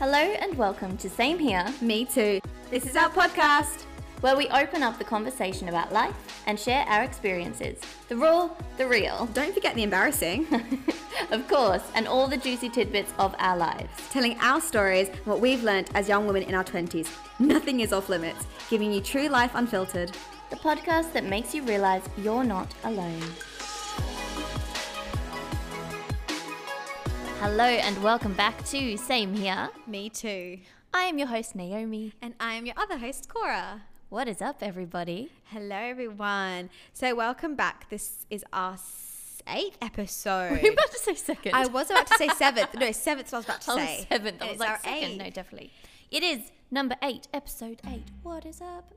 Hello and welcome to Same Here, Me too. This is our podcast. where we open up the conversation about life and share our experiences. The raw, the real, Don't forget the embarrassing. of course, and all the juicy tidbits of our lives. Telling our stories, what we've learnt as young women in our 20s. Nothing is off limits. Giving you true life unfiltered. The podcast that makes you realize you're not alone. Hello and welcome back to Same Here. Me too. I am your host, Naomi. And I am your other host, Cora. What is up, everybody? Hello, everyone. So, welcome back. This is our s- eighth episode. Were about to say second? I was about to say seventh. No, seventh, I was about to Oh, say. seventh. I was it's like our second. eighth. No, definitely. It is number eight, episode eight. What is up?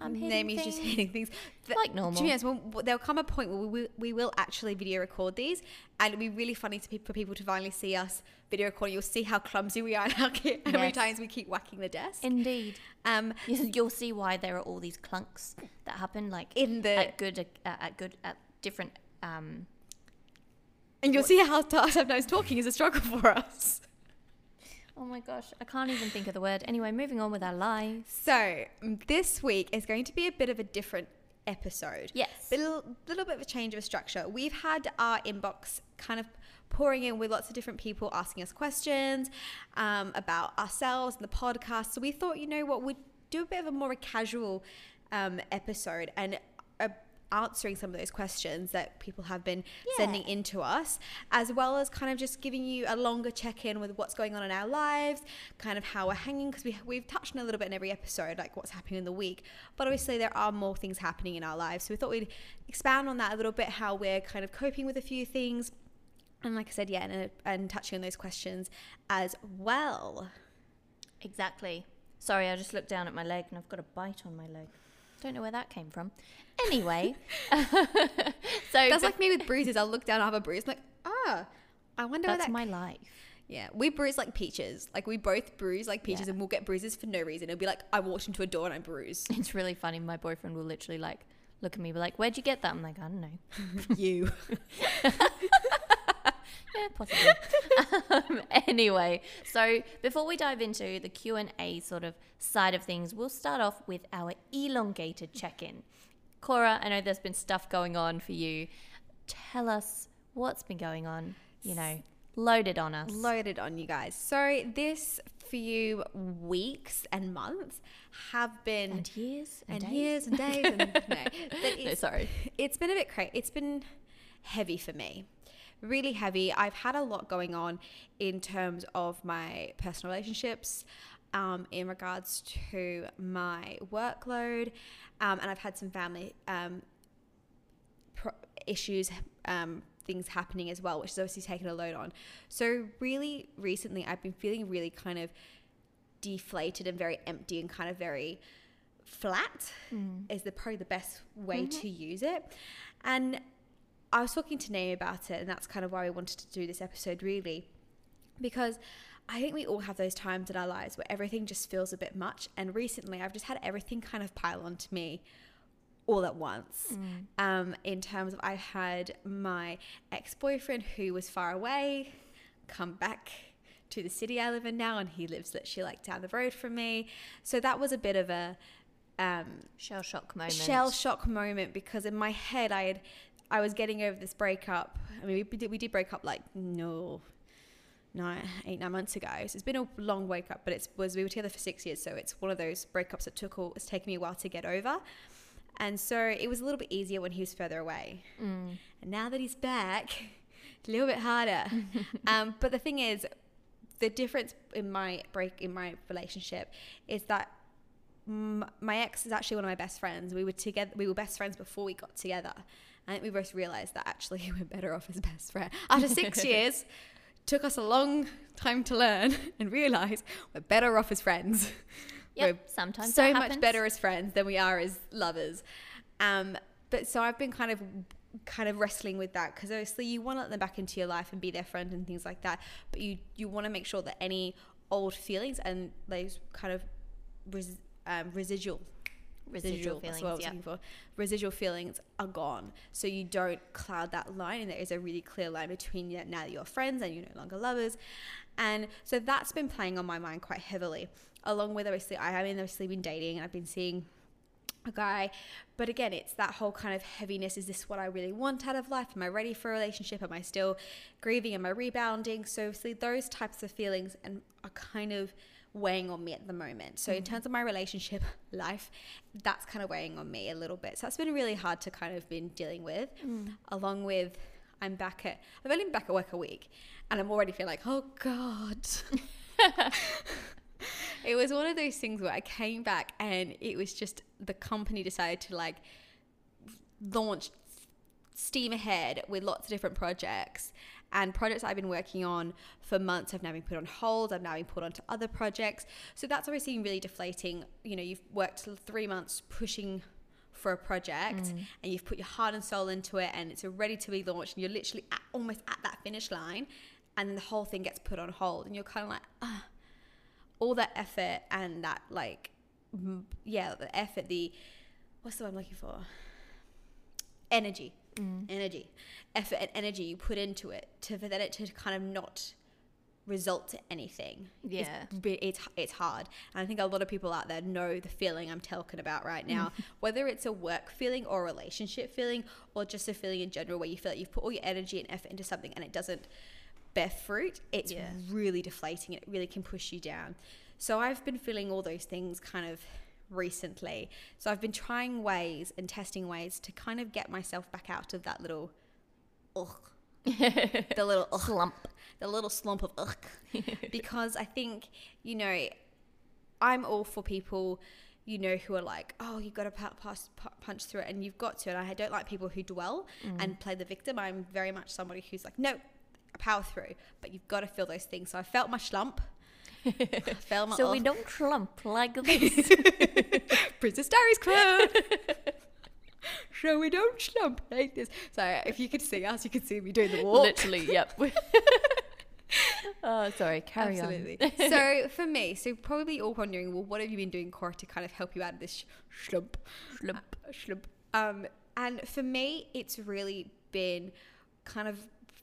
I'm hitting Naomi's just hitting things. Th- Like normal. To be honest, well, there'll come a point where we will, we will actually video record these, and it'll be really funny to pe- for people to finally see us video recording. You'll see how clumsy we are and how, ki- how many times we keep whacking the desk. Indeed. um, You- You'll see why there are all these clunks that happen, like In the- at good uh, at good at different. Um, and you'll see how t- sometimes talking is a struggle for us. Oh my gosh, I can't even think of the word. Anyway, moving on with our lives. So this week is going to be a bit of a different episode. Yes. a little, little bit of a change of structure. We've had our inbox kind of pouring in with lots of different people asking us questions um, about ourselves and the podcast. So we thought, you know what, we'd do a bit of a more casual um, episode and uh, answering some of those questions that people have been sending in to us, as well as kind of just giving you a longer check in with what's going on in our lives, kind of how we're hanging, because we, we've touched on a little bit in every episode, like what's happening in the week. But obviously, there are more things happening in our lives. So we thought we'd expand on that a little bit, how we're kind of coping with a few things. And like I said, yeah, and, uh, and touching on those questions as well. Exactly. Sorry, I just looked down at my leg and I've got a bite on my leg. Don't know where that came from. Anyway, so That's like me with bruises. I'll look down, I have a bruise, I'm like, ah, I wonder where that's that my life. Yeah, we bruise like peaches. Like we both bruise like peaches, Yeah. and we'll get bruises for no reason. It'll be like I walked into a door and I bruised It's really funny. My boyfriend will literally like look at me, be like, "Where'd you get that?" I'm like, "I don't know." you. Yeah, possibly. um, anyway, so before we dive into the Q and A sort of side of things, we'll start off with our elongated check-in. Cora, I know there's been stuff going on for you. Tell us what's been going on. You know, loaded on us. Loaded on you guys. So this few weeks and months have been and years and, and days. years and days. And, no, No, sorry. it's been a bit crazy. It's been heavy for me. Really heavy. I've had a lot going on in terms of my personal relationships, um, in regards to my workload, um, and I've had some family um, pro- issues, um, things happening as well, which has obviously taken a load on. So, really, recently, I've been feeling really kind of deflated and very empty and kind of very flat is the probably the best way to use it. And I was talking to Naomi about it, and that's kind of why we wanted to do this episode, really, because I think we all have those times in our lives where everything just feels a bit much. And recently, I've just had everything kind of pile onto me all at once. Um, in terms of, I had my ex boyfriend who was far away come back to the city I live in now, and he lives literally like down the road from me. So that was a bit of a um, Shell shock moment. shell shock moment because in my head I had I was getting over this breakup. I mean, we did, we did break up like no, nine, eight, nine months ago. So it's been a long wake up, but it was we were together for six years, so it's one of those breakups that took all, it's taken me a while to get over. And so it was a little bit easier when he was further away. Mm. And now that he's back, it's a little bit harder. um, but the thing is, the difference in my break in my relationship is that m- my ex is actually one of my best friends. We were together. We were best friends before we got together. I think we both realized that actually we're better off as best friends. After six years, took us a long time to learn and realize we're better off as friends. Yep, We're sometimes so much better as friends than we are as lovers. Um, but so I've been kind of kind of wrestling with that because obviously you want to let them back into your life and be their friend and things like that, but you you want to make sure that any old feelings and those kind of res, um, residual Residual feelings, what I was yeah. looking for. Residual feelings are gone, so you don't cloud that line, and there is a really clear line between you now that you're friends and you're no longer lovers, and so that's been playing on my mind quite heavily. Along with obviously, I have obviously been dating, and I've been seeing a guy. But again, it's that whole kind of heaviness. Is this what I really want out of life? Am I ready for a relationship? Am I still grieving? Am I rebounding? So obviously those types of feelings and are kind of weighing on me at the moment. So in mm-hmm. terms of my relationship life, that's kind of weighing on me a little bit. So that's been really hard to kind of been dealing with. Mm. Along with I'm back at I've only been back at work a week and I'm already feeling like, oh God. it was one of those things where I came back and it was just the company decided to like launch steam ahead with lots of different projects and projects I've been working on for months have now been put on hold. I've now been put onto other projects. So that's obviously really deflating. You know, you've worked three months pushing for a project and you've put your heart and soul into it and it's ready to be launched and you're literally at, almost at that finish line and then the whole thing gets put on hold and you're kind of like, ah all that effort and that like yeah the effort the what's the word i'm looking for energy Mm. energy. Effort and energy you put into it to for then it to kind of not result to anything. Yeah. bi- it's it's hard. And i think a lot of people out there know the feeling i'm talking about right now. Whether it's a work feeling or a relationship feeling or just a feeling in general where you feel like you've put all your energy and effort into something and it doesn't bear fruit it's Yeah. really deflating. It really can push you down. So i've been feeling all those things kind of recently. So i've been trying ways and testing ways to kind of get myself back out of that little ugh. The little ugh, Slump. the little slump of ugh. Because i think you know i'm all for people you know who are like oh you've got to pa- pass, punch through it and you've got to and i don't like people who dwell mm. and play the victim. I'm very much somebody who's like no a power through but you've got to feel those things. So i felt my slump I felt my So we don't clump like this. Princess Diaries quote. so we don't slump like this. So if you could see us, you could see me doing the walk. Literally, yep. oh, sorry. Carry Absolutely. on. so for me, so probably all wondering, well, what have you been doing, Cora, to kind of help you out of this sh- slump? Slump. Uh, slump. Um, and for me, it's really been kind of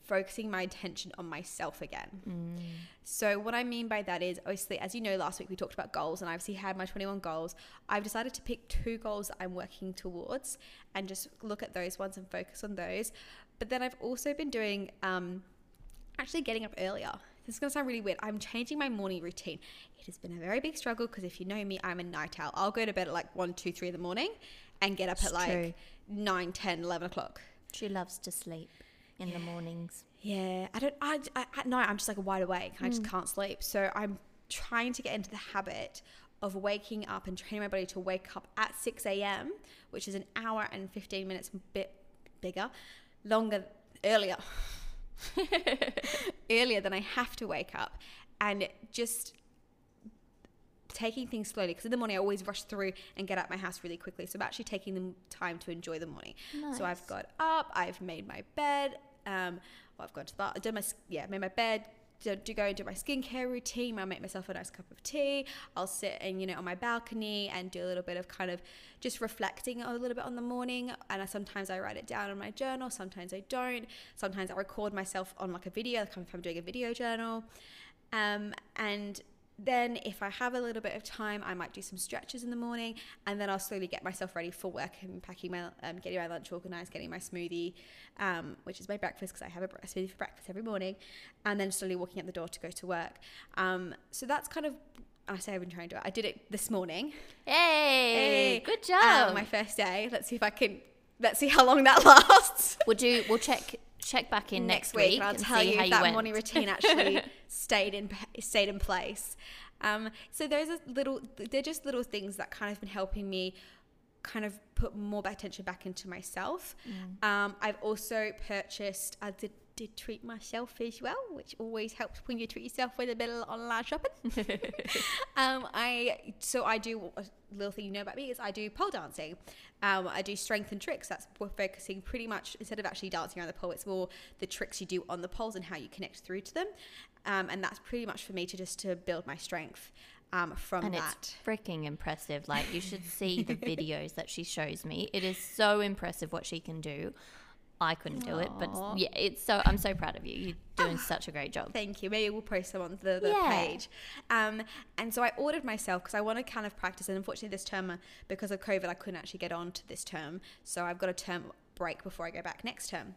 focusing my attention on myself again. Mm. So what I mean by that is obviously as you know last week we talked about goals and I obviously had my 21 goals. I've decided to pick two goals that I'm working towards and just look at those ones and focus on those. But then I've also been doing um actually getting up earlier. This is going to sound really weird. I'm changing my morning routine. It has been a very big struggle because if you know me, I'm a night owl. I'll go to bed at like 1, 2, 3 in the morning and get up It's at like true. 9, 10, 11 o'clock. She loves to sleep in the mornings. Yeah, I don't. I, I at night I'm just like wide awake. I just mm. can't sleep. So I'm trying to get into the habit of waking up and training my body to wake up at 6 a.m., which is an hour and 15 minutes bit bigger, longer, earlier, earlier than I have to wake up, and just taking things slowly because in the morning I always rush through and get out my house really quickly. So I'm actually taking the time to enjoy the morning. So I've got up, I've made my bed, um, well, I've gone to the I've done my, yeah, made my bed, do, do go and do my skincare routine. I make myself a nice cup of tea. I'll sit and, you know, on my balcony and do a little bit of kind of just reflecting a little bit on the morning. And I, sometimes I write it down in my journal, sometimes I don't. Sometimes I record myself on like a video, like if I'm doing a video journal. Um, and then if I have a little bit of time, I might do some stretches in the morning, and then I'll slowly get myself ready for work and packing my, um, getting my lunch organized, getting my smoothie, um, which is my breakfast because I have a smoothie for breakfast every morning, and then slowly walking out the door to go to work. Um, so that's kind of. I say I've been trying to do it. I did it this morning. Hey, Hey, good um, job. my first day. Let's see if I can. Let's see how long that lasts. we'll do. We'll check check back in next, week, and I'll and tell see you how you that morning routine actually stayed in stayed in place. Um, so those are little, they're just little things that kind of been helping me kind of put more attention back into myself. Mm. Um, I've also purchased, I did, did treat myself as well, which always helps when you treat yourself with a bit of online shopping. um, I so I do a little thing you know about me is I do pole dancing. Um, I do strength and tricks. That's we're focusing pretty much instead of actually dancing around the pole, it's more the tricks you do on the poles and how you connect through to them. Um, and that's pretty much for me to just to build my strength. um, from and that. it's freaking impressive. Like you should see the videos that she shows me. It is so impressive what she can do. I couldn't do it, but yeah, it's so. I'm so proud of you. You're doing such a great job. Thank you. Maybe we'll post them on the, the Yeah. page. Um, and so I ordered myself because I want to kind of practice. And unfortunately, this term, uh, because of COVID, I couldn't actually get on to this term. So I've got a term break before I go back next term.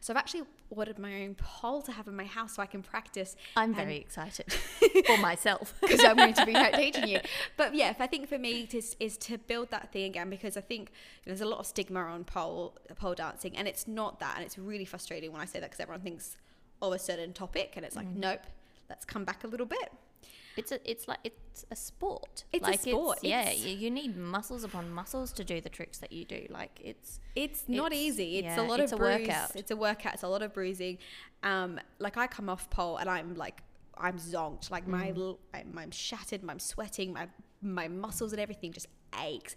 So I've actually ordered my own pole to have in my house so I can practice. I'm very excited for myself. because I'm going to be teaching you. But yeah, I think for me to, is to build that thing again because I think there's a lot of stigma on pole pole dancing, and it's not that, and it's really frustrating when I say that because everyone thinks of a certain topic, and it's like, Mm. nope, let's come back a little bit. It's a, it's like it's a sport. It's a like sport. yeah, It's- you, need muscles upon muscles to do the tricks that you do. Like it's It's not easy. It's yeah, a lot it's of a bruise. workout. It's a workout. It's a lot of bruising. Um, like I come off pole and I'm like I'm zonked. Like Mm. my l- I'm, I'm shattered. I'm sweating. My my muscles and everything just aches.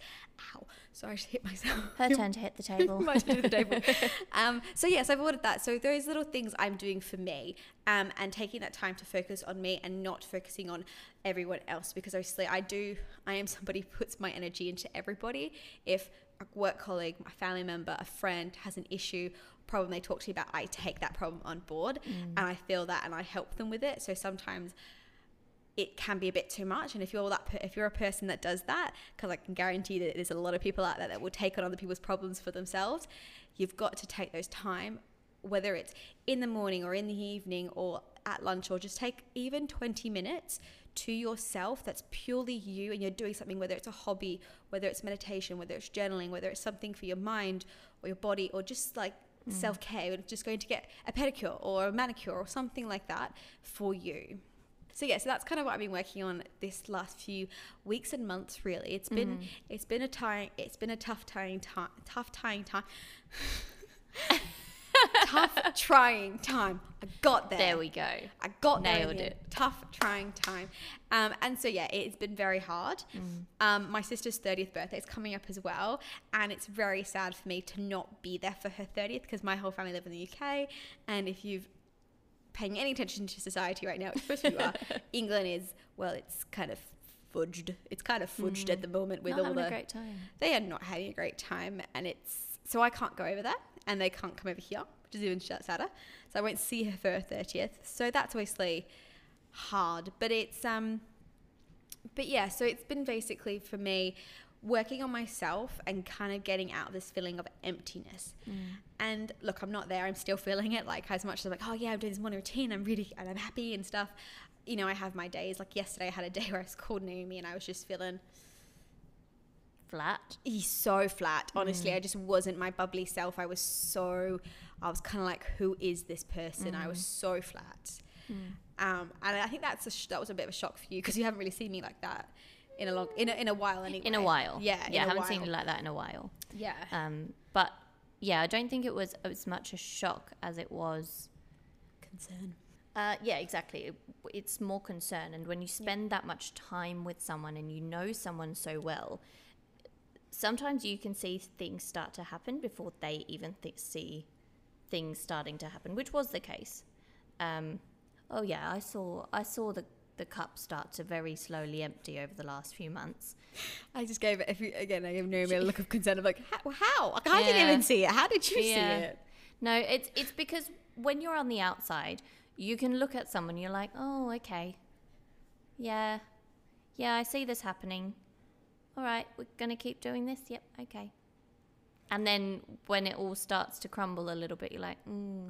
Ow! Sorry, I just hit myself. her turn to hit the table. My turn to the table. um, so yes, I've ordered that. So those little things I'm doing for me, um, and taking that time to focus on me and not focusing on everyone else because obviously I do. I am somebody who puts my energy into everybody. If a work colleague, my family member, a friend has an issue, problem they talk to me about, I take that problem on board and I feel that and I help them with it. So sometimes it can be a bit too much. And if you're that, if you're a person that does that, because I can guarantee that there's a lot of people out there that will take on other people's problems for themselves, you've got to take those time, whether it's in the morning or in the evening or at lunch, or just take even 20 minutes to yourself that's purely you and you're doing something whether it's a hobby whether it's meditation whether it's journaling whether it's something for your mind or your body or just like mm. self-care just going to get a pedicure or a manicure or something like that for you so yeah, so that's kind of what I've been working on this last few weeks and months. Really, it's been it's been a time it's been a tough trying time tough trying time tough trying time. I got there. there we go. I got there Nailed the end. it. Tough trying time, um, and so yeah, it's been very hard. Um, my sister's thirtieth birthday is coming up as well, and it's very sad for me to not be there for her thirtieth because my whole family live in the UK, and if you've paying any attention to society right now, especially you are, England is well, it's kind of fudged. It's kind of fudged at the moment with Not all having the a great time. they are not having a great time and it's so I can't go over there and they can't come over here which is even sadder so I won't see her for her 30th so that's obviously hard but it's um but yeah so it's been basically for me working on myself and kind of getting out of this feeling of emptiness mm. and look I'm not there I'm still feeling it like as much as I'm like oh yeah I'm doing this morning routine I'm really and I'm happy and stuff you know I have my days like yesterday I had a day where I was called Naomi and I was just feeling Flat. he's so flat. Honestly, mm. I just wasn't my bubbly self. I was so, I was kind of like, who is this person? I was mm. so flat. Um, and I think that's a sh- that was a bit of a shock for you because you haven't really seen me like that in a long in a, in a while anyway. In a while. Yeah, Yeah, in I a haven't seen it like that in a while. Yeah. Um, but yeah, I don't think it was as much a shock as it was. Concern. Uh, yeah, exactly. It, it's more concern, and when you spend that much time with someone and you know someone so well, sometimes you can see things start to happen before they even th- see things starting to happen, which was the case. Um, oh yeah, I saw I saw the the cup start to very slowly empty over the last few months. I just gave it every, again. I gave Naomi a look of concern of like, how? how? Like, I didn't even see it. How did you Yeah. see it? No, it's it's because when you're on the outside, you can look at someone. You're like, oh, okay, yeah, yeah, I see this happening. All right, we're gonna keep doing this. Yep, okay. And then when it all starts to crumble a little bit, you're like, mm,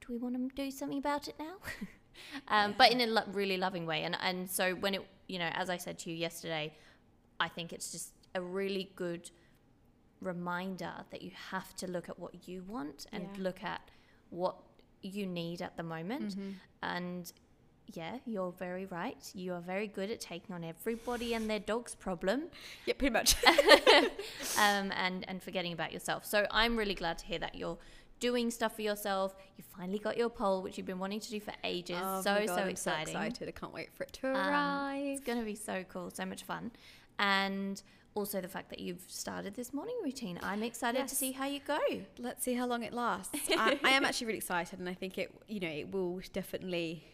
do we want to do something about it now? um, But in a lo- really loving way. And and so when it, you know, as I said to you yesterday, I think it's just a really good reminder that you have to look at what you want and Yeah. look at what you need at the moment. And yeah, you're very right. You are very good at taking on everybody and their dog's problem Yeah, pretty much. um, and, and forgetting about yourself. So I'm really glad to hear that you're doing stuff for yourself. You finally got your pole, which you've been wanting to do for ages. Oh so, my God, so I'm exciting. So excited. I can't wait for it to Um, arrive. it's going to be so cool, so much fun. And also the fact that you've started this morning routine. I'm excited to see how you go. Let's see how long it lasts. I, I am actually really excited, and I think it, you know, it will definitely.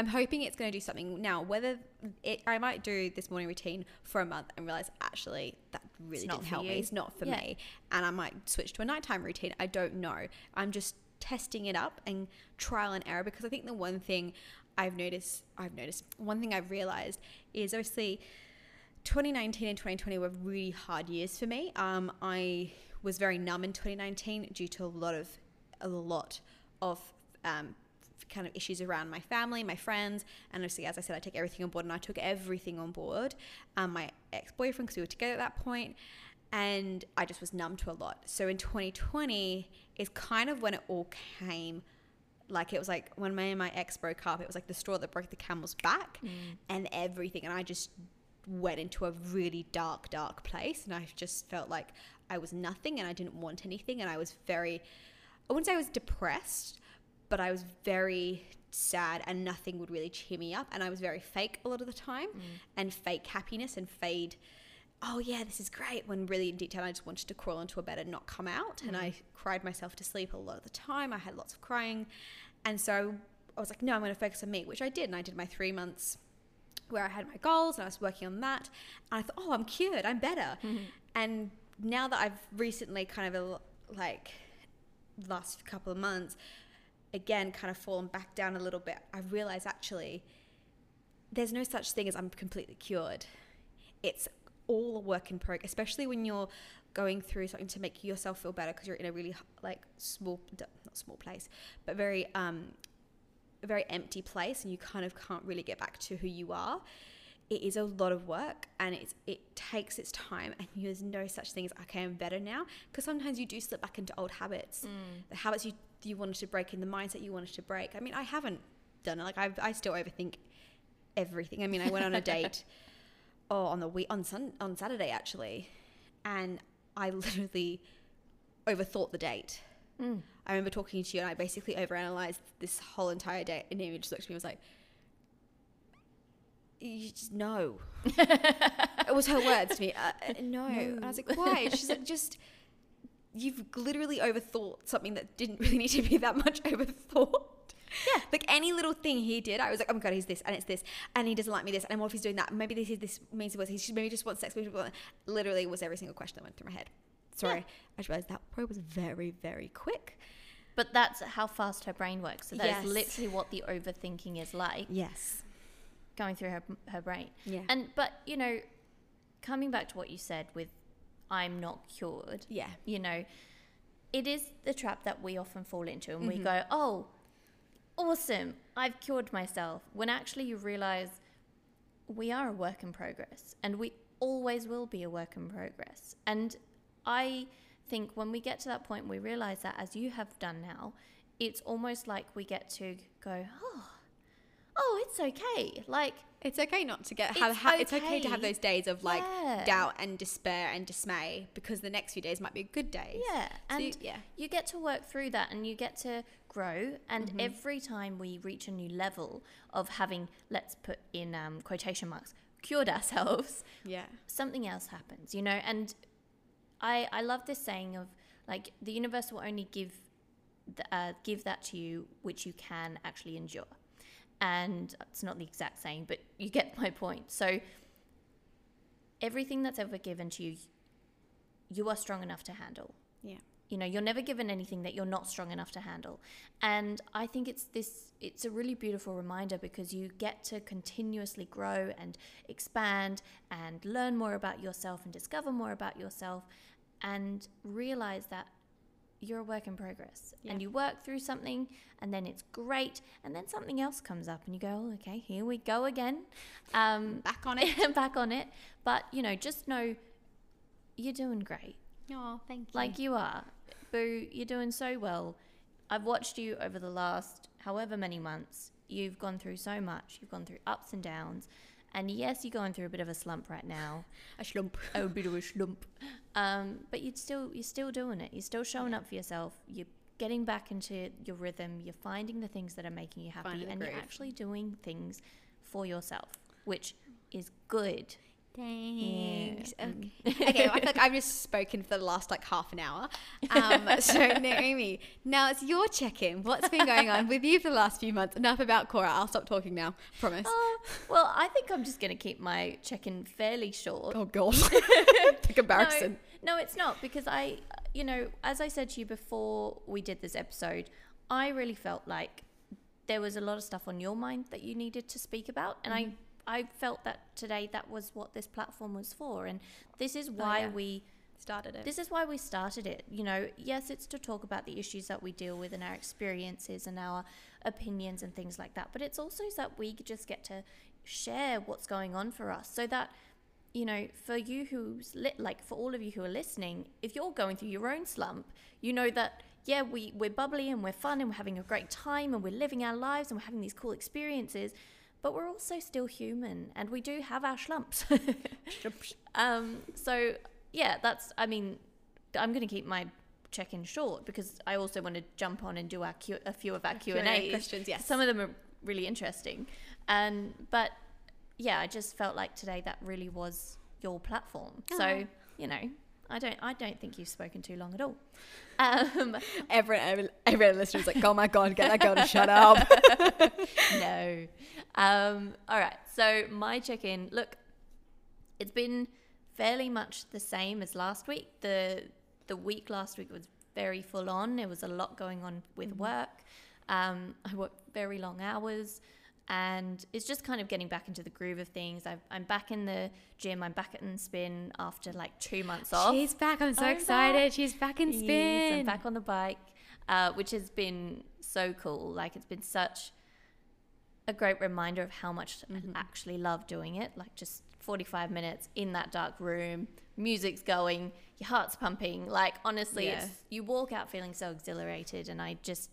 I'm hoping it's going to do something now. Whether it, I might do this morning routine for a month and realize actually that really not didn't help you. me. It's not for Yeah. me, and I might switch to a nighttime routine. I don't know. I'm just testing it up and trial and error because I think the one thing I've noticed, I've noticed one thing I've realized is obviously 2019 and 2020 were really hard years for me. Um, I was very numb in 2019 due to a lot of a lot of um, kind of issues around my family, my friends, and obviously, as I said, I take everything on board, and I took everything on board. Um, my ex boyfriend, because we were together at that point, and I just was numb to a lot. So in 2020 is kind of when it all came. Like it was like when me and my ex broke up, it was like the straw that broke the camel's back, and everything, and I just went into a really dark, dark place, and I just felt like I was nothing, and I didn't want anything, and I was very, I wouldn't say I was depressed, but I was very sad, and nothing would really cheer me up, and I was very fake a lot of the time, mm. and fake happiness and fade. Oh yeah, this is great. When really in deep down, I just wanted to crawl into a bed and not come out, and I mm. cried myself to sleep a lot of the time. I had lots of crying, and so I was like, no, I'm going to focus on me, which I did, and I did my three months where I had my goals and I was working on that. And I thought, oh, I'm cured, I'm better. Mm-hmm. And now that I've recently kind of like last couple of months, again, kind of fallen back down a little bit, I realize actually there's no such thing as I'm completely cured. It's all a work in progress, especially when you're going through something to make yourself feel better because you're in a really like small, not small place, but very um, very empty place and you kind of can't really get back to who you are it is a lot of work and it's it takes its time and there's no such thing as okay i'm better now. Because sometimes you do slip back into old habits. Mm. The habits you you wanted to break in the mindset you wanted to break. I mean i haven't done it. Like i i still overthink everything. I mean i went on a date oh on the week on sun on saturday actually and i literally overthought the date. Mm. I remember talking to you and I basically overanalyzed this whole entire day. And just looked at me and was like, you just no. it was her words to me. Uh, uh, no. And I was like, why? She's like, just, you've literally overthought something that didn't really need to be that much overthought. Yeah. Like any little thing he did, I was like, oh my God, he's this and it's this. And he doesn't like me this. And what if he's doing that? Maybe this is this means he was, he should- maybe just wants sex. Maybe just literally was every single question that went through my head. Sorry. I just realized that probably was very, very quick. But that's how fast her brain works. So that's Yes. literally what the overthinking is like Yes. Going through her her brain. Yeah. And but you know, coming back to what you said with I'm not cured. Yeah. You know, it is the trap that we often fall into and we Mm-hmm. go, "Oh, awesome. I've cured myself." When actually you realize we are a work in progress and we always will be a work in progress. And I think when we get to that point, we realize that as you have done now, it's almost like we get to go, oh, oh, it's okay. Like, It's okay not to get have It's ha- it's okay to have those days of like Yeah. doubt and despair and dismay because the next few days might be good days. yeah. So And you- yeah. you get to work through that and you get to grow. And Mm-hmm. every time we reach a new level of having, let's put in um, quotation marks, cured ourselves, Yeah. something else happens, you know? And I, I love this saying of like the universe will only give th- uh, give that to you which you can actually endure. And it's not the exact saying, but you get my point. So everything that's ever given to you, you are strong enough to handle. Yeah. You know, you're never given anything that you're not strong enough to handle. And I think it's this it's a really beautiful reminder because you get to continuously grow and expand and learn more about yourself and discover more about yourself and realize that you're a work in progress Yeah. and you work through something and then it's great and then something else comes up and you go oh, okay here we go again um, Back on it. back on it but you know just know you're doing great Oh, thank you. like you are. Boo, you're doing so well. I've watched you over the last however many months. You've gone through so much. You've gone through ups and downs. And yes, you're going through a bit of a slump right now. a slump. a bit of a slump. Um, but you'd still you're still doing it. You're still showing up for yourself. You're getting back into your rhythm. You're finding the things that are making you happy and you're actually doing things for yourself, which is good. Thanks. Yeah. Okay. okay, I feel like I've just spoken for the last like half an hour. Um, so Naomi, now it's your check-in. What's been going on with you for the last few months? Enough about Cora. I'll stop talking now. Promise. Oh, well, I think I'm just going to keep my check-in fairly short. Oh god, the comparison. No, no, it's not because I, you know, as I said to you before we did this episode, I really felt like there was a lot of stuff on your mind that you needed to speak about, and Mm-hmm. I, I felt that today that was what this platform was for, and this is oh, why Oh, yeah. we Started it. this is why we started it. You know, yes, it's to talk about the issues that we deal with and our experiences and our opinions and things like that. But it's also so that we just get to share what's going on for us so that, you know, for you who's lit, like for all of you who are listening, if you're going through your own slump, you know that, yeah, we, we're bubbly and we're fun and we're having a great time and we're living our lives and we're having these cool experiences. But we're also still human and we do have our slumps. Um, so yeah, that's. I mean, I'm going to keep my check-in short because I also want to jump on and do our Q, a few of our Q and Q&A questions, yes. Some of them are really interesting, and but yeah, I just felt like today that really was your platform. Aw. So you know, I don't. I don't think you've spoken too long at all. Um, Everyone, every, every listener's like, oh my god, get that girl to shut up. no. Um, all right. So my check-in. Look, it's been fairly much the same as last week. the The week last week was very full on. There was a lot going on with work. Um, I worked very long hours, and it's just kind of getting back into the groove of things. I've, I'm back in the gym. I'm back at spin after like two months off. She's back. I'm so I'm excited. back. She's back in spin. Yes. I'm back on the bike, uh, which has been so cool. Like it's been such a great reminder of how much Mm-hmm. I actually love doing it. Like just 45 minutes in that dark room, music's going, your heart's pumping. Like honestly, Yeah. it's you walk out feeling so exhilarated, and I just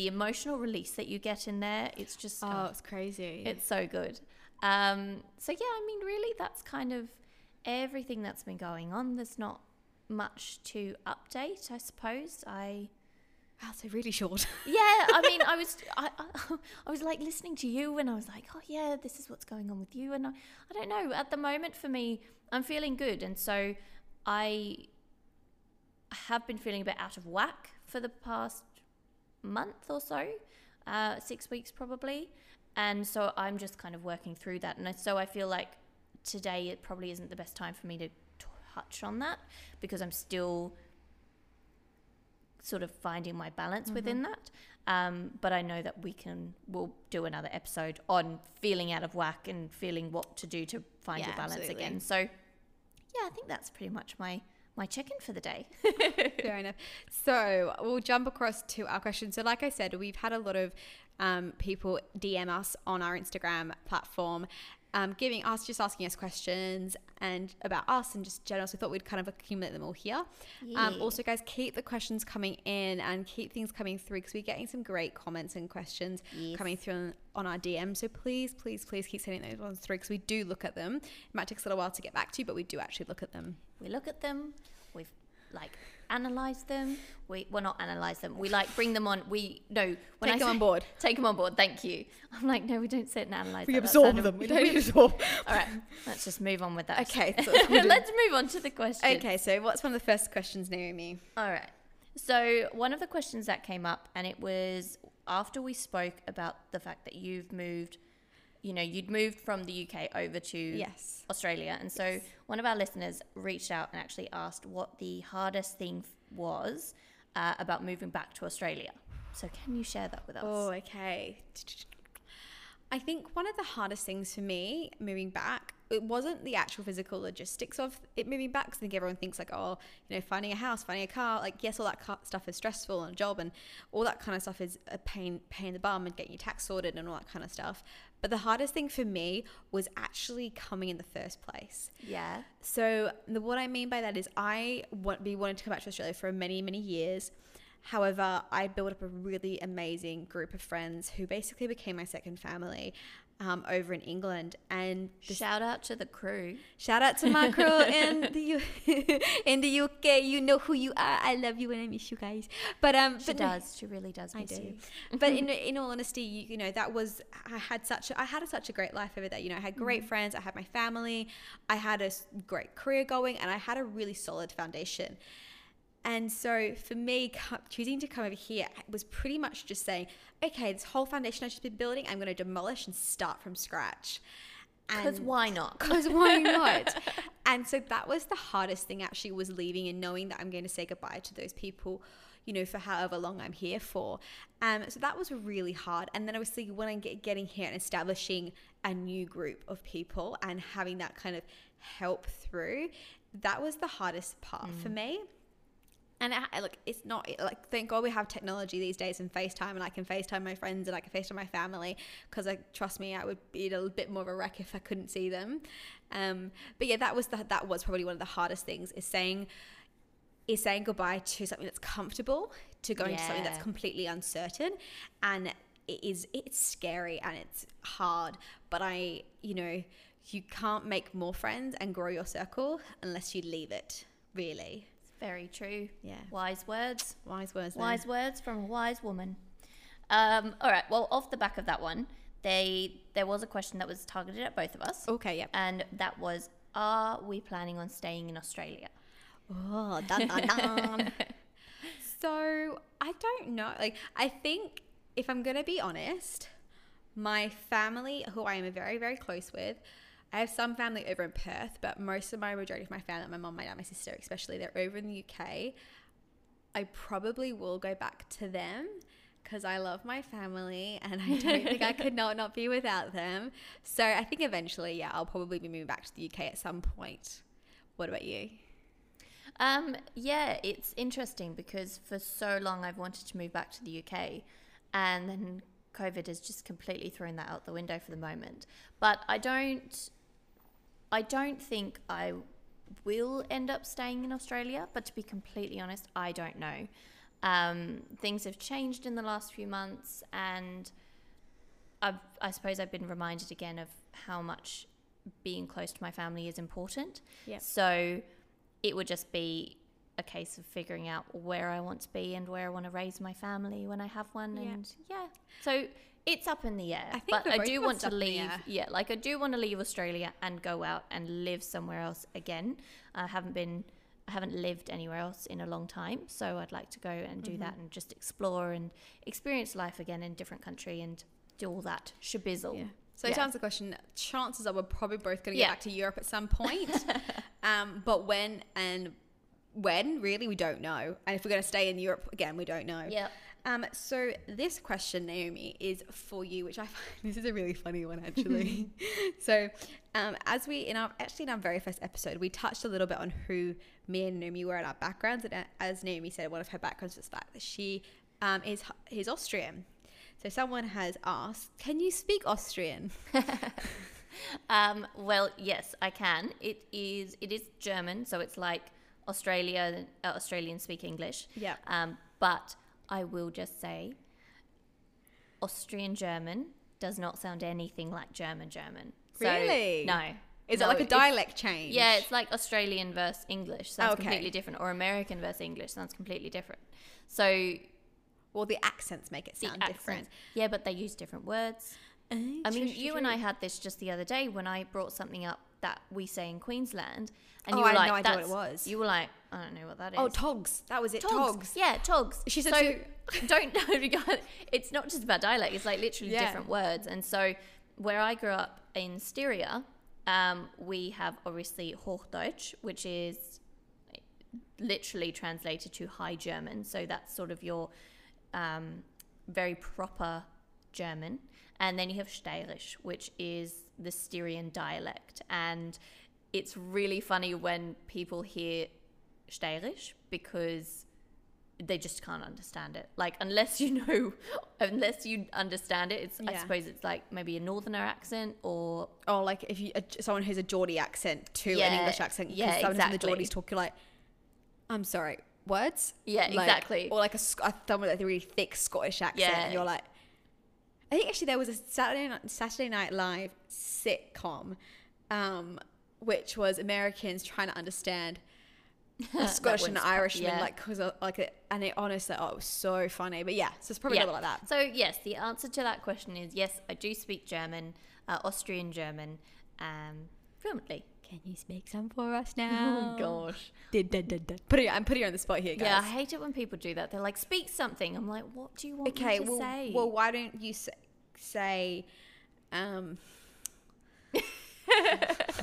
the emotional release that you get in there. It's just oh, oh, it's crazy. it's so good. Um, so yeah, I mean, really, that's kind of everything that's been going on. There's not much to update, I suppose. I wow, so really short. yeah, I mean, I was I, I, I was like listening to you, and I was like, oh yeah, this is what's going on with you, and I, I don't know. At the moment, for me, I'm feeling good, and so I have been feeling a bit out of whack for the past month or so, uh, six weeks probably, and so I'm just kind of working through that, and so I feel like today it probably isn't the best time for me to touch on that because I'm still sort of finding my balance within that. Um, but I know that we can, we'll do another episode on feeling out of whack and feeling what to do to find Yeah, your balance absolutely. again. So, yeah, I think that's pretty much my my check-in for the day. Fair enough. So we'll jump across to our questions. So, like I said, we've had a lot of um, people DM us on our Instagram platform, um, giving us just asking us questions and about us and just general. So, we thought we'd kind of accumulate them all here. Um, also, guys, keep the questions coming in and keep things coming through because we're getting some great comments and questions Yes. coming through on, on our DM. So, please, please, please keep sending those ones through because we do look at them. It might take us a little while to get back to you, but we do actually look at them. we look at them, like analyze them. We well not analyze them. We like bring them on. We no when Take I them say- on board. Take them on board. Thank you. I'm like no, we don't sit and analyze. We that. Absorb them. We don't absorb. All right, let's just move on with that. Okay, so let's move on to the question. Okay, so what's one of the first questions, Naomi? All right. So, one of the questions that came up, and it was after we spoke about the fact that you've moved, you know, you'd moved from the UK over to Yes. Australia. And so, Yes. one of our listeners reached out and actually asked what the hardest thing was uh, about moving back to Australia. So, can you share that with us? Oh, okay. I think one of the hardest things for me moving back, it wasn't the actual physical logistics of it moving back. 'cause I think everyone thinks like, oh, you know, finding a house, finding a car, like yes, all that stuff is stressful and a job and all that kind of stuff is a pain, pain in the bum and getting your tax sorted and all that kind of stuff. But the hardest thing for me was actually coming in the first place. Yeah. So the, what I mean by that is I want be wanting to come back to Australia for many many years. However, I built up a really amazing group of friends who basically became my second family. Um, over in England. And Shout out to the crew. Shout out to my crew in the U- in the UK. You know who you are. I love you and I miss you guys. But um, She but does. She really does I do. you. but in in all honesty, you, you know that was I had such a, I had such a great life over there. You know, I had great friends. I had my family. I had a great career going, and I had a really solid foundation. And so for me, choosing to come over here was pretty much just saying, okay, this whole foundation I've just been building, I'm going to demolish and start from scratch. Because why not? because why not? and so that was the hardest thing actually was leaving and knowing that I'm going to say goodbye to those people, you know, for however long I'm here for. Um, so that was really hard. And then obviously when I get getting here and establishing a new group of people and having that kind of help through, that was the hardest part for me. And I, I- look, it's not like thank God we have technology these days and FaceTime, and I can FaceTime my friends and I can FaceTime my family because I trust me, I would be a little bit more of a wreck if I couldn't see them. Um, but yeah, that was the, that was probably one of the hardest things is saying is saying goodbye to something that's comfortable to going to something that's completely uncertain, and it is it's scary and it's hard. But I, you know, you can't make more friends and grow your circle unless you leave it. Really, Very true. yeah. Wise words. Wise words. there. Wise words from a wise woman. Um, all right. Well, off the back of that one, they there was a question that was targeted at both of us, Okay, yeah. and that was, are we planning on staying in Australia? Oh, dun, dun, dun. so I don't know. Like, I think if I'm gonna be honest, my family, who I am very, very close with, I have some family over in Perth, but most of my majority of my family, my mom, my dad, my sister, especially, they're over in the UK. I probably will go back to them because I love my family and I don't think I could not not be without them. So I think eventually, yeah, I'll probably be moving back to the UK at some point. What about you? Um, yeah, it's interesting because for so long I've wanted to move back to the UK, and then COVID has just completely thrown that out the window for the moment. But I don't, I don't think I will end up staying in Australia. But to be completely honest, I don't know. Um, things have changed in the last few months, and I've, I suppose I've been reminded again of how much being close to my family is important. Yeah. So it would just be a case of figuring out where I want to be and where I want to raise my family when I have one. Yeah. And yeah, so it's up in the air. I think but I do want to up in the leave. Yeah, like I do want to leave Australia and go out and live somewhere else again. I haven't been. I haven't lived anywhere else in a long time, so I'd like to go and do Mm-hmm. that and just explore and experience life again in a different country and do all that shabizzle. Yeah. So Yeah. to answer the question, chances are we're probably both going to Yeah. get back to Europe at some point. um, but when and when really we don't know. And if we're going to stay in Europe again, we don't know. Yeah. Um, so this question, Naomi, is for you, which I find this is a really funny one actually. so, um, as we in our actually in our very first episode, we touched a little bit on who me and Naomi were and our backgrounds, and uh, as Naomi said, one of her backgrounds was the fact that she um, is is Austrian. So someone has asked, "Can you speak Austrian?" Um, well, yes, I can. It is it is German, so it's like Australia uh, Australians speak English. Yeah. Um, but I will just say, Austrian German does not sound anything like German German. So, Really? No. Is No, it like a dialect change? Yeah, it's like Australian versus English sounds Okay. completely different, or American versus English sounds completely different. So Well, the accents make it sound different. yeah, but they use different words. Oh, I true, mean, true, you and. I had this just the other day when I brought something up that we say in Queensland, and Oh, you were I had like, no idea what it was. You were like, "I don't know what that is." Oh, togs. That was it. togs. Togs. Yeah, togs. She said so. don't know. It's not just about dialect. It's like literally Yeah. different words. And so, where I grew up in Styria, um, we have obviously Hochdeutsch, which is literally translated to High German. So that's sort of your um, very proper German. And then you have Steirisch, which is the Styrian dialect. And it's really funny when people hear Steirisch because they just can't understand it. Like unless you know, unless you understand it, it's I suppose it's like maybe a northerner accent or Or like if you uh, someone who's a Geordie accent to an English accent. yeah, when exactly. the Geordies talk, you're like, I'm sorry, words? Yeah, Like- exactly. Or like a uh, someone with like a really thick Scottish accent, Yeah. and you're like, I think actually there was a Saturday Night, Saturday Night Live sitcom, um, which was Americans trying to understand a Scottish and Irishman, yeah. like, cause of, like, it, and it honestly, oh, it was so funny. But yeah, so it's probably Yeah. a little like that. So yes, the answer to that question is yes. I do speak German, uh, Austrian German, um, fluently. Can you speak some for us now? Oh gosh. Did, did, did. Put it, I'm putting you on the spot here, guys. Yeah, I hate it when people do that. They're like, speak something. I'm like, what do you want okay, me to well, say? well, why don't you say, say um,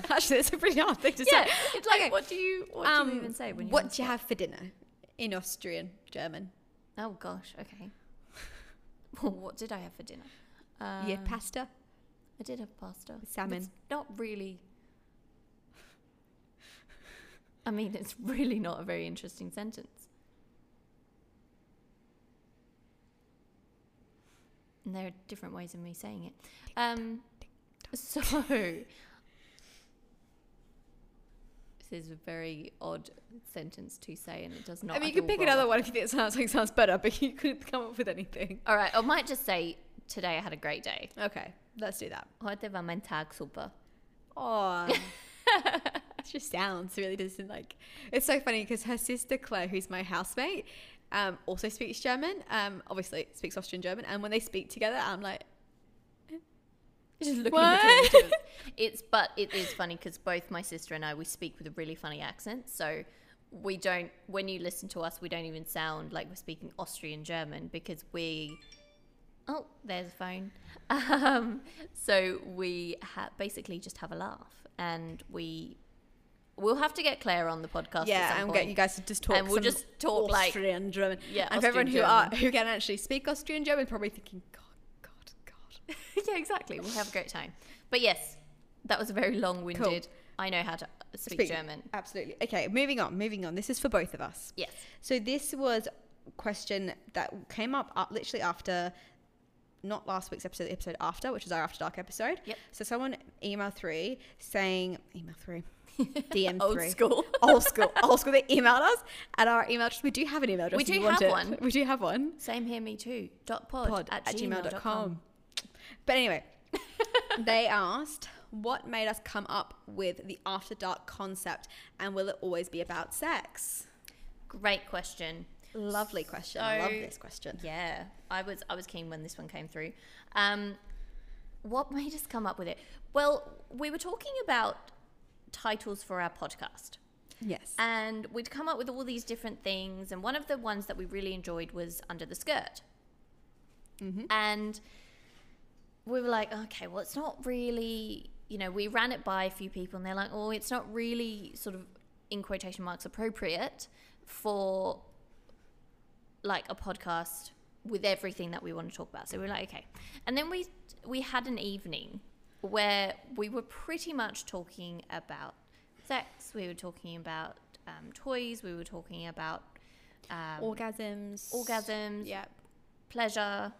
actually, that's a pretty hard thing to yeah, say. it's like, Okay. what do you what do you even say when you what do you have for dinner in Austrian German? Oh gosh, okay. well, what did I have for dinner? You have pasta. I did have pasta. With salmon. It's not really. I mean, it's really not a very interesting sentence. And there are different ways of me saying it. Um, so, this is a very odd sentence to say, and it does not. I mean, you can pick another one if you think it sounds like sounds better, but you couldn't come up with anything. All right, I might just say today I had a great day. Okay, let's do that. Heute war mein Tag super. Oh, just sounds really doesn't like. It's so funny because her sister Claire, who's my housemate, um, also speaks German. Um, obviously speaks Austrian German, and when they speak together, I'm like, Just looking What? between the two. It's but it is funny because both my sister and I we speak with a really funny accent. So we don't when you listen to us, we don't even sound like we're speaking Austrian German because we. Oh, there's a phone. Um, so we ha- basically just have a laugh, and we we'll have to get Claire on the podcast. yeah, and point. get you guys to just talk. And we'll some just talk, like- Austrian German. Yeah, and for everyone who Austrian are who can actually speak Austrian German, probably thinking, God, God, God. yeah, exactly. We'll have a great time. But yes, that was a very long-winded. I know how to speak, Speak. German. Absolutely. Okay, moving on. Moving on. This is for both of us. Yes. So this was a question that came up, up literally after, not last week's episode, the episode after, which is our After Dark episode. Yep. So someone email three saying email three, DM Old three. school. old school, old school. They emailed us at our email address. We do have an email address. We do have it. one. We do have one. Same here, me too. Dot pod, Pod at, gmail.com. gmail.com. But anyway, they asked what made us come up with the After Dark concept, and will it always be about sex? Great question. Lovely question. I love this question. Yeah, I was I was keen when this one came through. Um, what made us come up with it? Well, we were talking about titles for our podcast. Yes. And we'd come up with all these different things, and one of the ones that we really enjoyed was Under the Skirt. Mm-hmm. And we were like, okay, well, it's not really, you know, we ran it by a few people, and they're like, oh, it's not really sort of in quotation marks appropriate for like a podcast with everything that we want to talk about. So we were like, okay. And then we we had an evening where we were pretty much talking about sex. We were talking about um, toys. We were talking about um, orgasms. orgasms, Yeah. pleasure,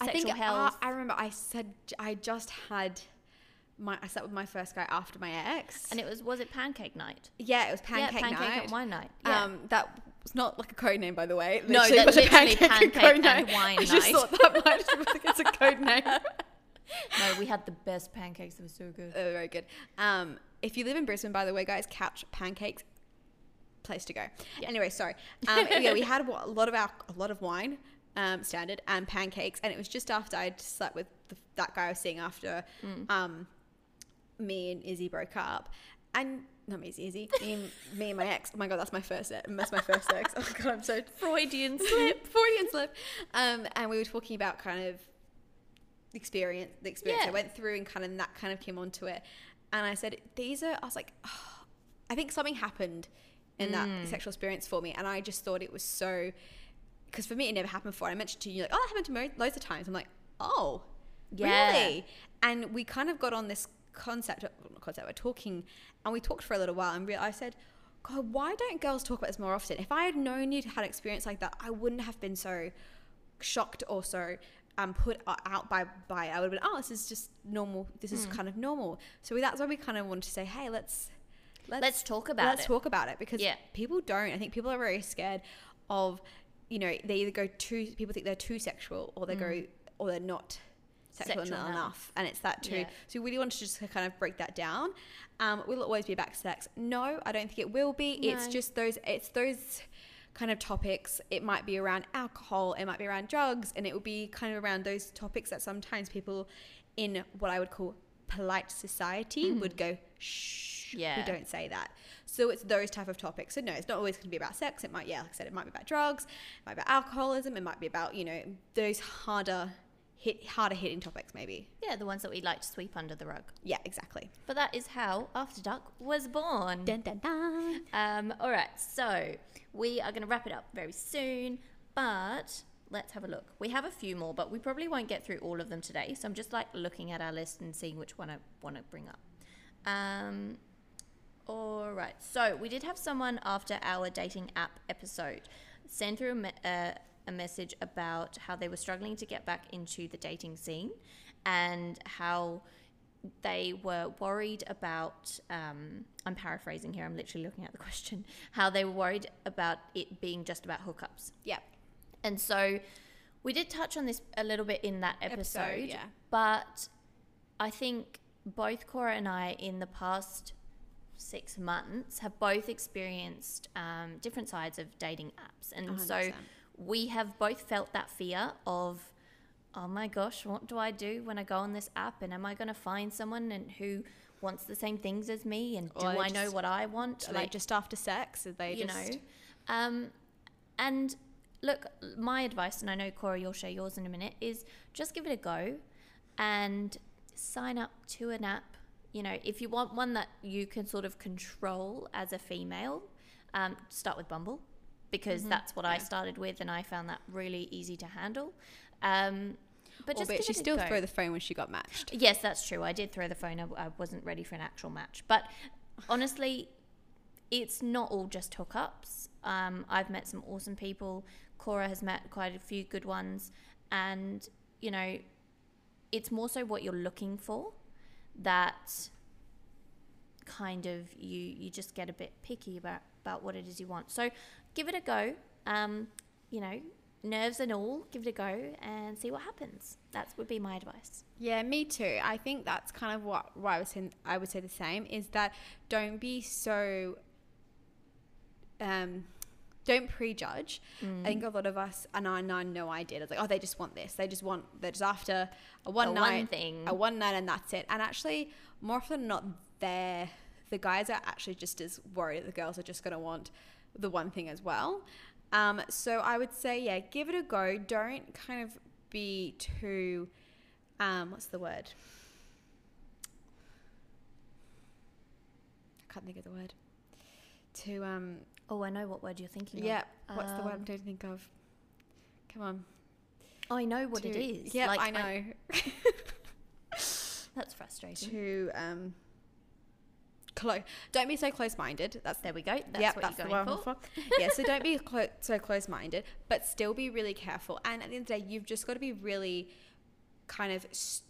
I think uh, health. I remember I said I just had my I sat with my first guy after my ex. and it was was it pancake night? yeah, it was pancake, yeah, pancake night. and wine night. Yeah. Um, that was not like a code name, by the way. It No, literally that a literally pancake, pancake and name. wine I just night. thought that might have been it's a code name. no, we had the best pancakes. They were so good. Oh, very good. Um, if you live in Brisbane, by the way, guys, Couch Pancakes, place to go. Yeah. Anyway, sorry. Um, yeah, we had a lot of our a lot of wine, um, standard, and pancakes, and it was just after I'd slept with the, that guy I was seeing after, Mm. um, me and Izzy broke up, and not me, Izzy, Izzy, me and, me and my ex. Oh my god, that's my first. ex- That's my first ex. Oh my god, I'm so Freudian slip, Freudian slip. Um, and we were talking about kind of the experience, the experience Yeah. I went through, and kind of that kind of came onto it. And I said, these are. I was like, oh, I think something happened in that Mm. sexual experience for me, and I just thought it was so. Because for me, it never happened before. I mentioned to you, like, oh, that happened to me loads of times. I'm like, oh, Yeah. really? And we kind of got on this concept, not concept, we're talking, and we talked for a little while, and re- I said, God, why don't girls talk about this more often? If I had known you'd had experience like that, I wouldn't have been so shocked or so um, put out by by. I would have been, oh, this is just normal. This is Mm. kind of normal. So we, that's why we kind of wanted to say, hey, let's let's Let's talk about it. let's it. talk about it because Yeah. people don't. I think people are very scared of, you know, they either go too. People think they're too sexual or they Mm. go or they're not sexual, Sexual enough. enough. And it's that too. Yeah. So we really wanted to just kind of break that down. Um, will it always be about sex? No, I don't think it will be. It's just those, it's those kind of topics. It might be around alcohol, it might be around drugs, and it will be kind of around those topics that sometimes people in what I would call polite society hmm. would go, shh, we Yeah. don't say that. So it's those type of topics. So no, it's not always going to be about sex. It might, yeah, like I said, it might be about drugs, it might be about alcoholism, it might be about you know those harder hit, harder hitting topics maybe. Yeah, the ones that we like to sweep under the rug. Yeah, exactly. But that is how After Dark was born. Dun, dun, dun. Um, all right, so we are going to wrap it up very soon, but let's have a look. We have a few more, but we probably won't get through all of them today. So I'm just like looking at our list and seeing which one I want to bring up. Um, all right, so we did have someone after our dating app episode send through a, uh, a message about how they were struggling to get back into the dating scene and how they were worried about um, i'm paraphrasing here i'm literally looking at the question how they were worried about it being just about hookups Yeah. and so we did touch on this a little bit in that episode, Episode, yeah. but i think both cora and i in the past six months have both experienced um, different sides of dating apps and so 100%. We have both felt that fear of oh my gosh, what do I do when I go on this app? And am I going to find someone and who wants the same things as me? And do I know what I want? Are they just after sex? Are they you just know. Um, and look, my advice, and I know Cora, you'll share yours in a minute, is just give it a go and sign up to an app. You know, if you want one that you can sort of control as a female, um, start with Bumble because that's what I Mm-hmm. started with, and I found that really easy to handle. Um, but just but she still go. throw the phone when she got matched. Yes, that's true. I did throw the phone. I, I wasn't ready for an actual match. But honestly, it's not all just hookups. Um, I've met some awesome people. Cora has met quite a few good ones. And, you know, it's more so what you're looking for that kind of you you just get a bit picky about about what it is you want. So give it a go. Um, you know, nerves and all, give it a go and see what happens. That would be my advice. Yeah, me too. I think that's kind of what, what I was saying. I would say the same is that don't be so. Um, don't prejudge. Mm. I think a lot of us, and I, know I did. It's like, oh, they just want this. They just want. They're just after a one A night, one thing. a one night, and that's it. And actually, more often than not, they're the guys are actually just as worried that the girls are just going to want the one thing as well. Um, so I would say, yeah, give it a go. Don't kind of be too. Um, what's the word? I can't think of the word. To um, Oh, I know what word you're thinking yeah. of. Yeah, what's the word I'm Um, trying to think of? Come on. I know what it To- is. Yeah, Like, I know. that's frustrating. to um, close. Don't be so close-minded. That's There we go. That's Yep, what that's you're going for. yeah, so don't be clo- so close-minded, but still be really careful. And at the end of the day, you've just got to be really kind of s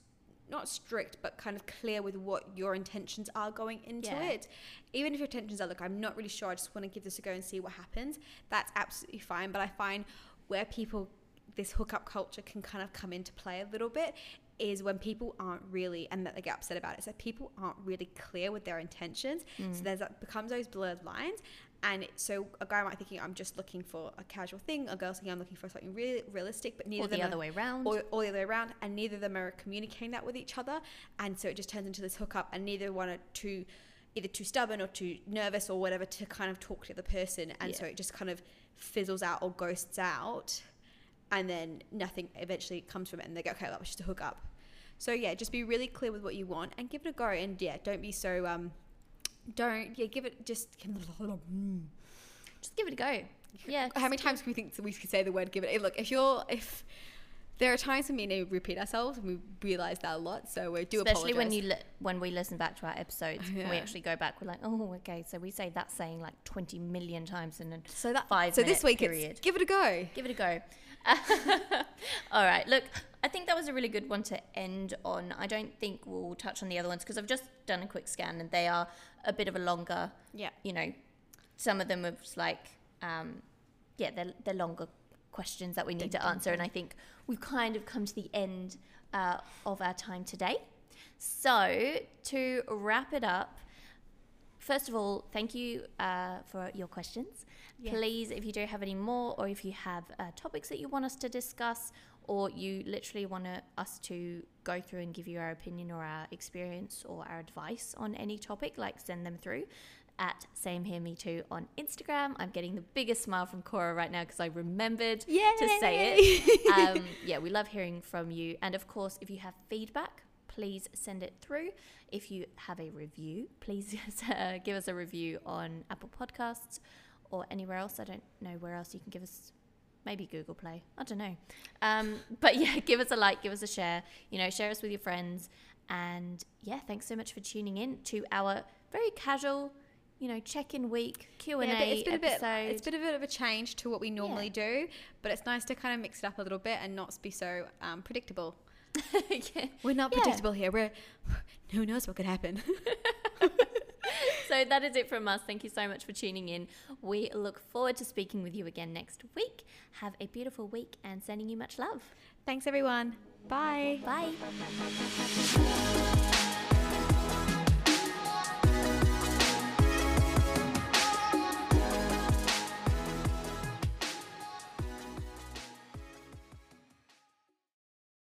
not strict, but kind of clear with what your intentions are going into Yeah. it. Even if your intentions are, look, I'm not really sure. I just want to give this a go and see what happens. That's absolutely fine. But I find where people this hookup culture can kind of come into play a little bit is when people aren't really and that they get upset about it. So people aren't really clear with their intentions. Mm. So there's that becomes those blurred lines. And so a guy might thinking I'm just looking for a casual thing. A girl's thinking I'm looking for something really realistic, but neither Or of them the are- other way round. or, or the other way around, and neither of them are communicating that with each other, and so it just turns into this hookup, and neither one are too, either too stubborn or too nervous or whatever to kind of talk to the person, and so it just kind of fizzles out or ghosts out, and then nothing eventually comes from it, and they go, okay, that was just a hookup. So yeah, just be really clear with what you want, and give it a go, and yeah, don't be so um, don't yeah, give it just. Just give it a go. Yeah. How many times can we think we could say the word give it? Look, if you're if there are times when we need to repeat ourselves and we realize that a lot, so we do Especially when you li- when we listen back to our episodes, and we actually go back. We're like, oh, okay. So we say that saying like twenty million times in a so that five so this week period. give it a go. give it a go. All right. Look, I think that was a really good one to end on. I don't think we'll touch on the other ones because I've just done a quick scan and they are a bit of a longer. Yeah. You know, some of them are like, um, yeah, they're they're longer questions that we need to answer, and I think we've kind of come to the end uh, of our time today. So, to wrap it up, first of all, thank you uh, for your questions. Yes. Please, if you do have any more, or if you have uh, topics that you want us to discuss, or you literally want to, us to go through and give you our opinion or our experience or our advice on any topic, like send them through at Same Here Me Too on Instagram. I'm getting the biggest smile from Cora right now because I remembered to say it. Um, yeah, we love hearing from you. And of course, if you have feedback, please send it through. If you have a review, please uh, give us a review on Apple Podcasts or anywhere else. I don't know where else you can give us. Maybe Google Play. I don't know. Um, but yeah, give us a like, give us a share. You know, share us with your friends. And yeah, thanks so much for tuning in to our very casual, you know, check-in week Q and Yeah, A it's been a bit episode. it's been a bit of a change to what we normally do, but it's nice to kind of mix it up a little bit and not be so um, predictable. yeah. We're not Yeah. predictable here. We're who knows what could happen. So that is it from us. Thank you so much for tuning in. We look forward to speaking with you again next week. Have a beautiful week and sending you much love. Thanks everyone. Bye. Bye.